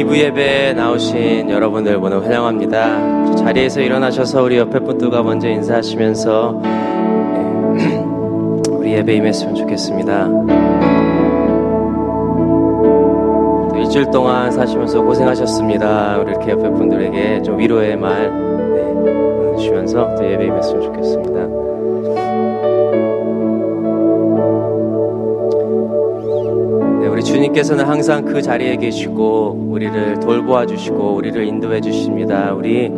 2부 예배에 나오신 여러분들 모두 환영합니다. 자리에서 일어나셔서 우리 옆에 분들과 먼저 인사하시면서 네, 우리 예배 임했으면 좋겠습니다. 일주일 동안 사시면서 고생하셨습니다. 이렇게 옆에 분들에게 좀 위로의 말 네, 주시면서 또 예배 임했으면 좋겠습니다. 주님께서는 항상 그 자리에 계시고 우리를 돌보아 주시고 우리를 인도해 주십니다. 우리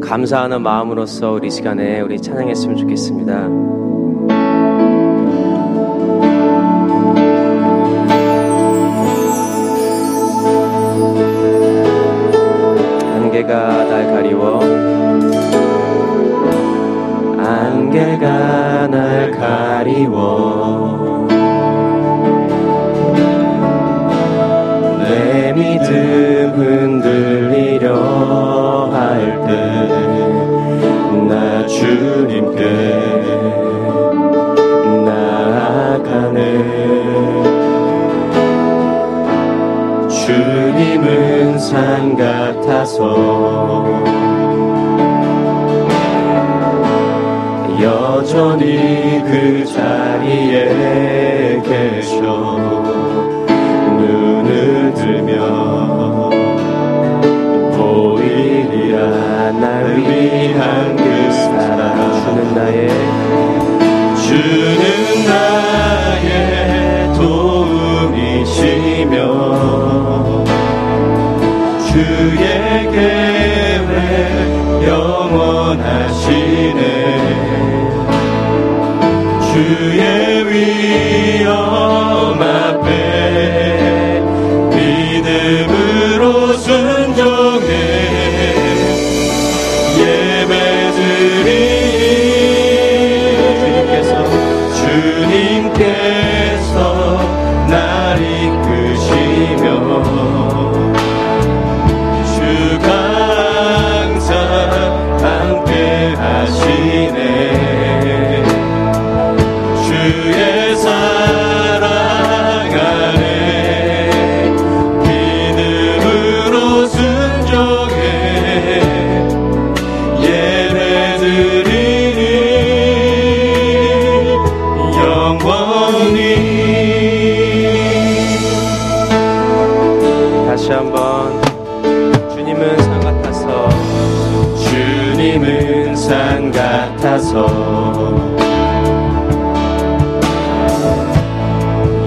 감사하는 마음으로서 우리 시간에 우리 찬양했으면 좋겠습니다. 안개가 날 가리워 안개가 날 가리워 믿음 흔들리려 할 때 나 주님께 나아가네. 주님은 산 같아서 여전히 그 자리에 계셔 보 함께 하시네. 주의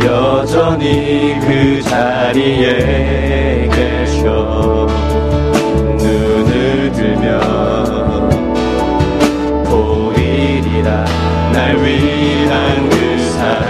여전히 그 자리에 계셔. 눈을 들면 보이리라. 날 위한 그 사랑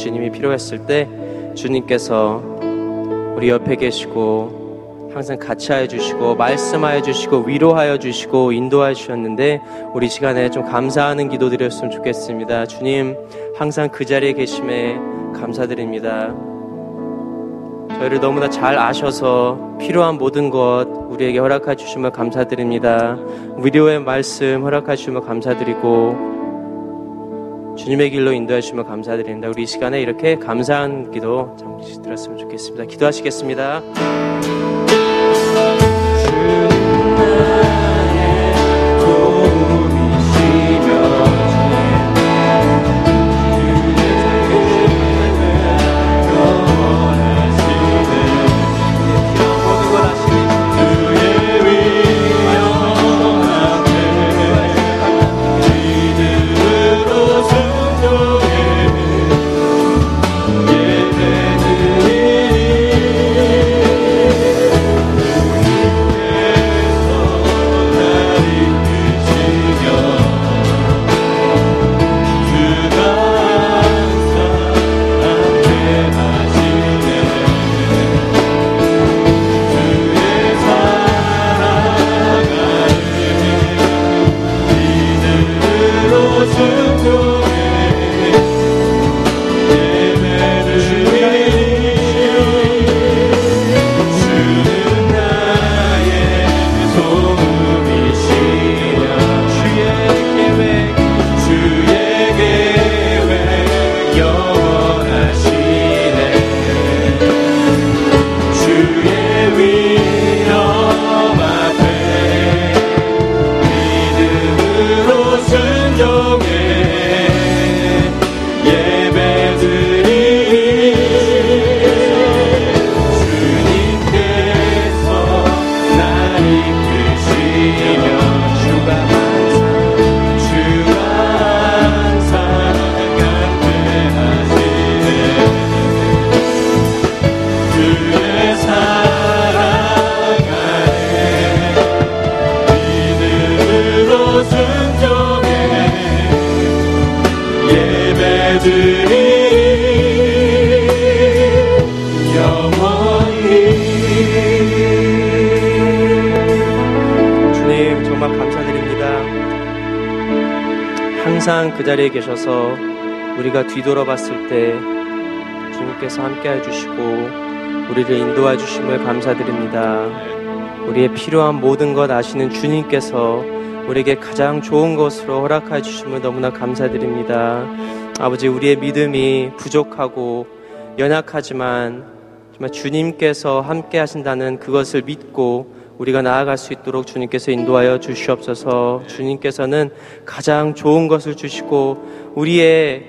주님이 필요했을 때 주님께서 우리 옆에 계시고 항상 같이 하여 주시고 말씀하여 주시고 위로하여 주시고 인도하여 주셨는데 우리 시간에 좀 감사하는 기도 드렸으면 좋겠습니다. 주님 항상 그 자리에 계심에 감사드립니다. 저희를 너무나 잘 아셔서 필요한 모든 것 우리에게 허락해 주시면 감사드립니다. 위로의 말씀 허락해 주시면 감사드리고 주님의 길로 인도해 주시면 감사드립니다. 우리 이 시간에 이렇게 감사한 기도 잠시 들었으면 좋겠습니다. 기도하시겠습니다. 그 자리에 계셔서 우리가 뒤돌아봤을 때 주님께서 함께 해 주시고 우리를 인도해 주심을 감사드립니다. 우리의 필요한 모든 것 아시는 주님께서 우리에게 가장 좋은 것으로 허락해 주심을 너무나 감사드립니다. 아버지 우리의 믿음이 부족하고 연약하지만 정말 주님께서 함께 하신다는 그것을 믿고 우리가 나아갈 수 있도록 주님께서 인도하여 주시옵소서. 주님께서는 가장 좋은 것을 주시고 우리의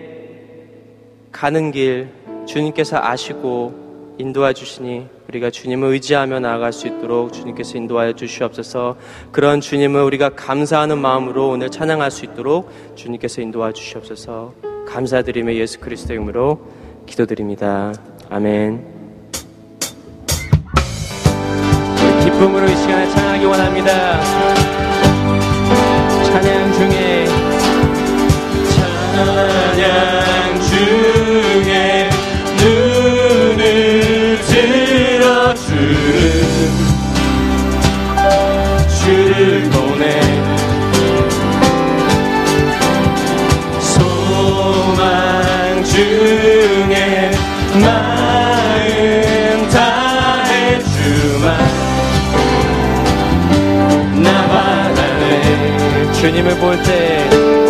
가는 길 주님께서 아시고 인도해 주시니 우리가 주님을 의지하며 나아갈 수 있도록 주님께서 인도하여 주시옵소서. 그런 주님을 우리가 감사하는 마음으로 오늘 찬양할 수 있도록 주님께서 인도하여 주시옵소서. 감사드리며 예수 그리스도의 이름으로 기도드립니다. 아멘. 기쁨으로 이 시간에 찬양하기 원합니다. 찬양 중에 찬양 중에 눈을 들어 주는 주를 보내 소망 중에 마 주님을 볼 때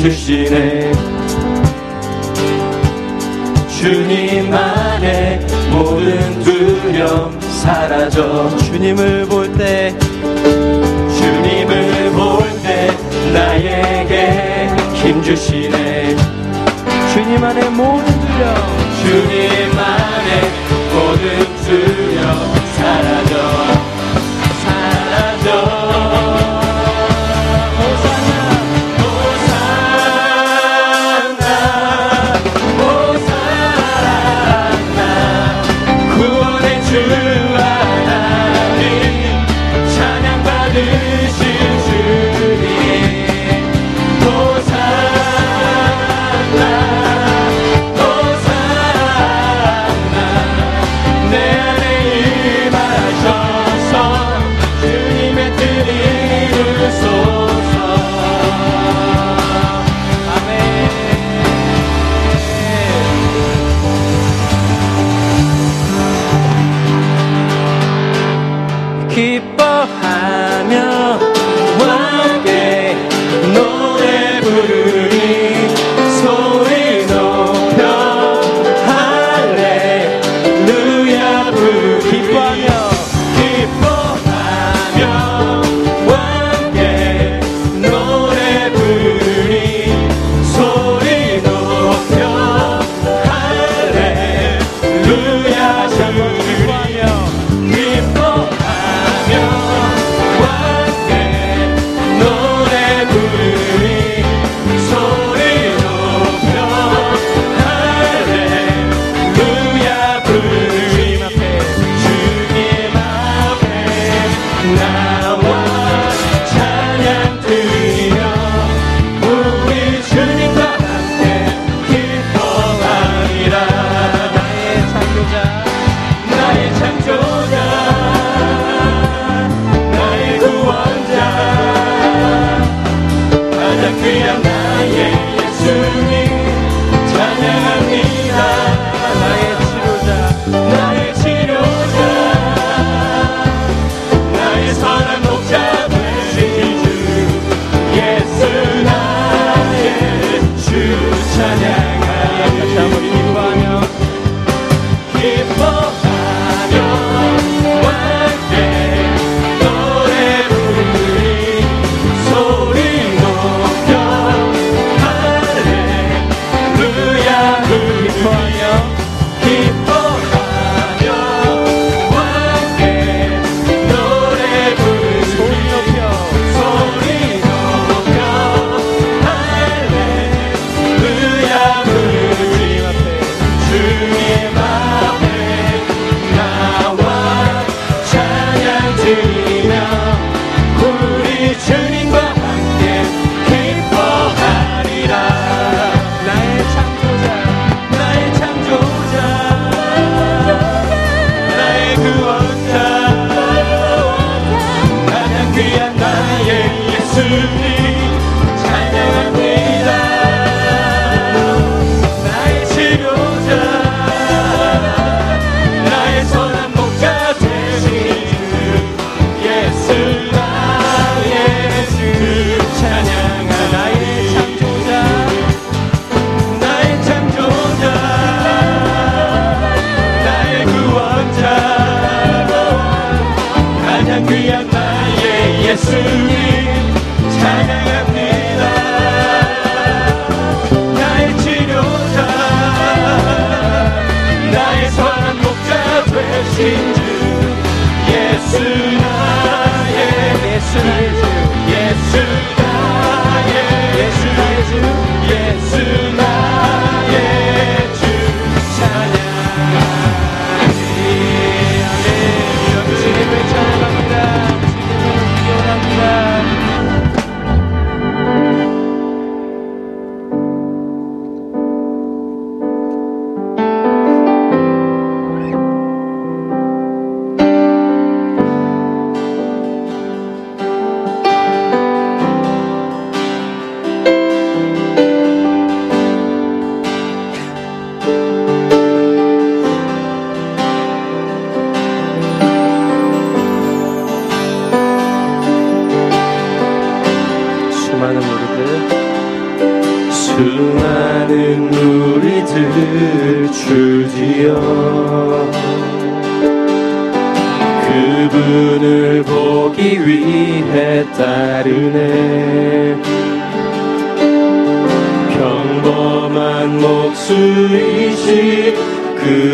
주시네 주님 안에 모든 두려움 사라져. 주님을 볼 때 주님을 볼 때 나에게 힘 주시네. 주님 안에 모든 두려움. 주님 안에 모든 두려움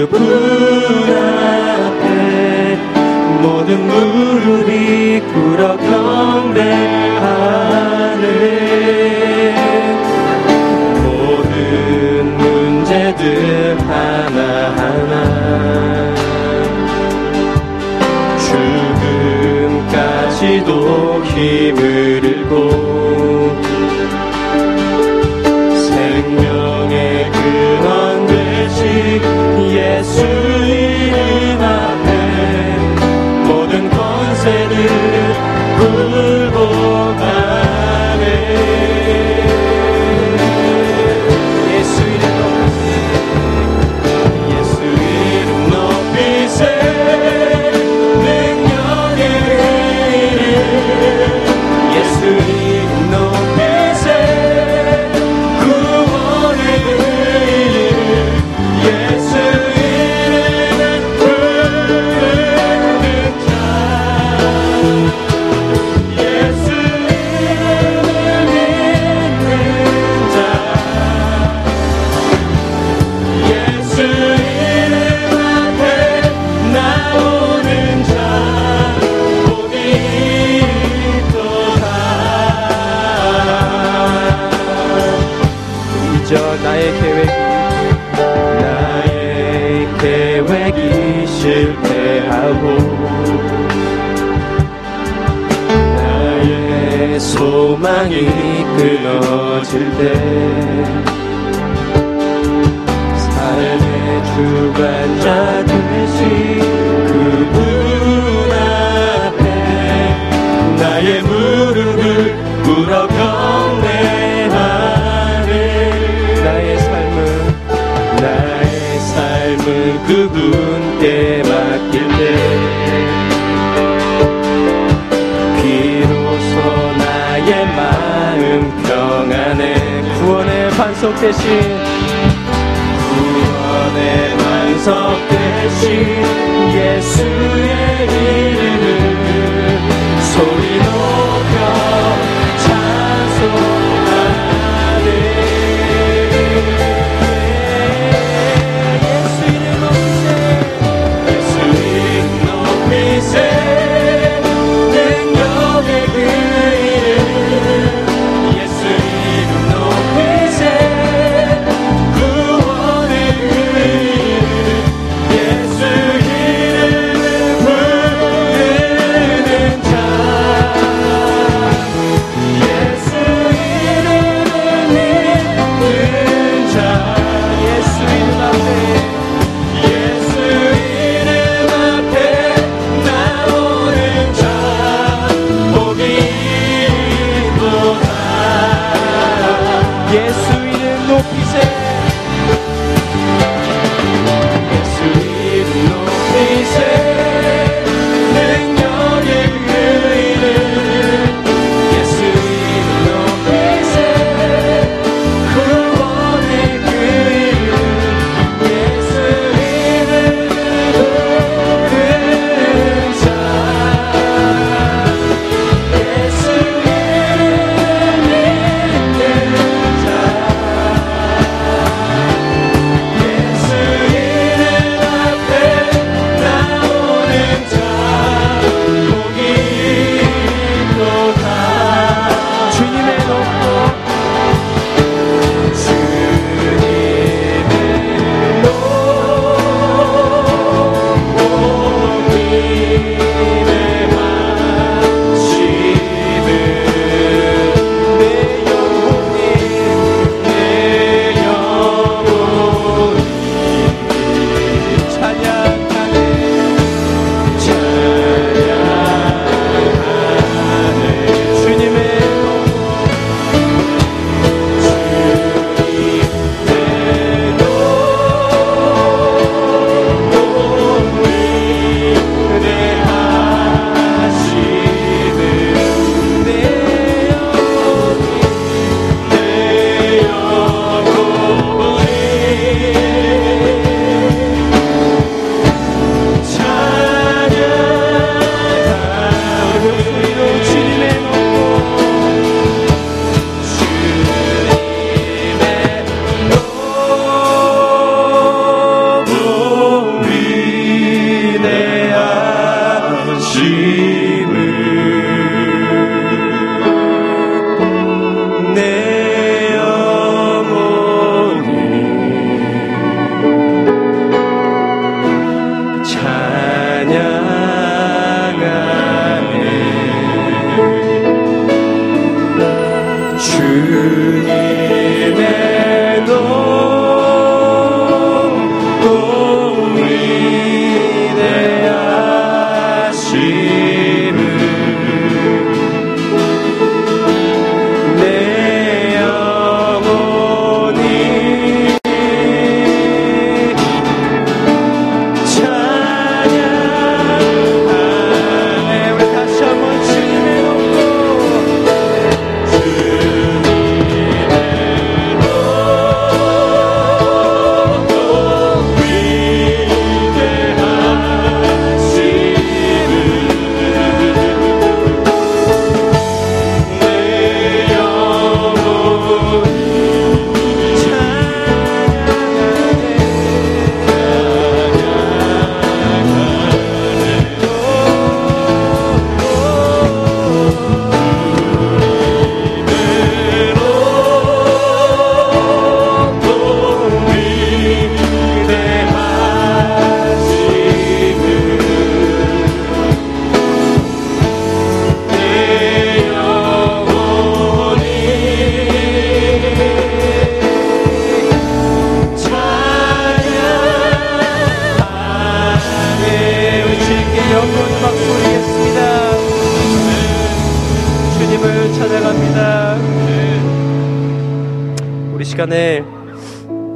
please. 잉태하고 나의 소망이 끊어질 때 삶의 주관자 되시 谢谢。 그